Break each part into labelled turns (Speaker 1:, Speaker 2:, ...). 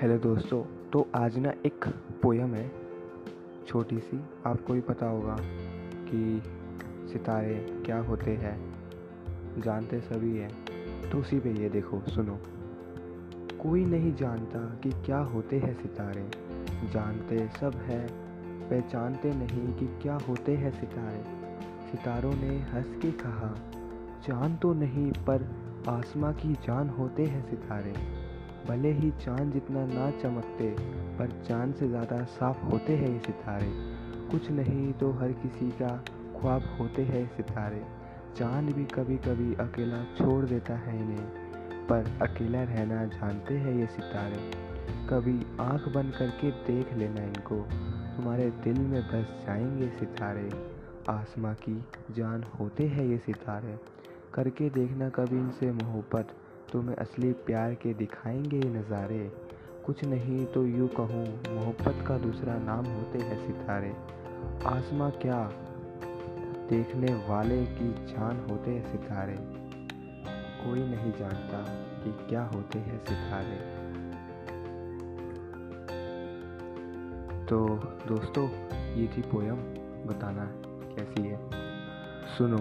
Speaker 1: Hello दोस्तों तो आज ना एक पोयम है, छोटी सी। आपको भी पता होगा कि सितारे क्या होते हैं, जानते सभी हैं। तो उसी पे ये देखो, सुनो। कोई नहीं जानता कि क्या होते हैं सितारे। जानते सब हैं, पहचानते नहीं कि क्या होते हैं सितारे। सितारों ने हंस के कहा, जान तो नहीं, पर आसमां की जान होते हैं सितारे। भले ही चाँद जितना ना चमकते, पर चाँद से ज़्यादा साफ़ होते हैं ये सितारे। कुछ नहीं तो हर किसी का ख्वाब होते हैं सितारे। चाँद भी कभी कभी अकेला छोड़ देता है इन्हें, पर अकेला रहना जानते हैं ये सितारे। कभी आँख बंद करके देख लेना इनको, तुम्हारे दिल में बस जाएँगे सितारे। आसमां की जान होते हैं ये सितारे। करके देखना कभी इनसे मोहब्बत तुम्हें असली प्यार के दिखाएँगे ये नज़ारे। कुछ नहीं तो यूँ कहूँ, मोहब्बत का दूसरा नाम होते हैं सितारे। आसमां क्या? देखने वाले की जान होते हैं सितारे। कोई नहीं जानता कि क्या होते हैं सितारे। तो दोस्तों, ये थी पोयम, बताना कैसी है? सुनो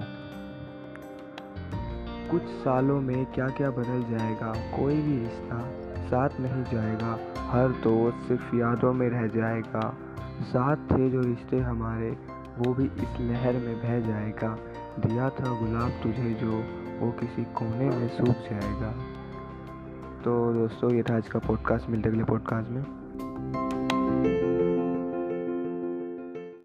Speaker 1: कुछ सालों में क्या क्या बदल जाएगा, कोई भी रिश्ता साथ नहीं जाएगा, हर दोस्त सिर्फ़ यादों में रह जाएगा। साथ थे जो रिश्ते हमारे, वो भी इस लहर में बह जाएगा। दिया था गुलाब तुझे जो, वो किसी कोने में सूख जाएगा। तो दोस्तों, ये था आज का पॉडकास्ट मिलते अगले पॉडकास्ट में।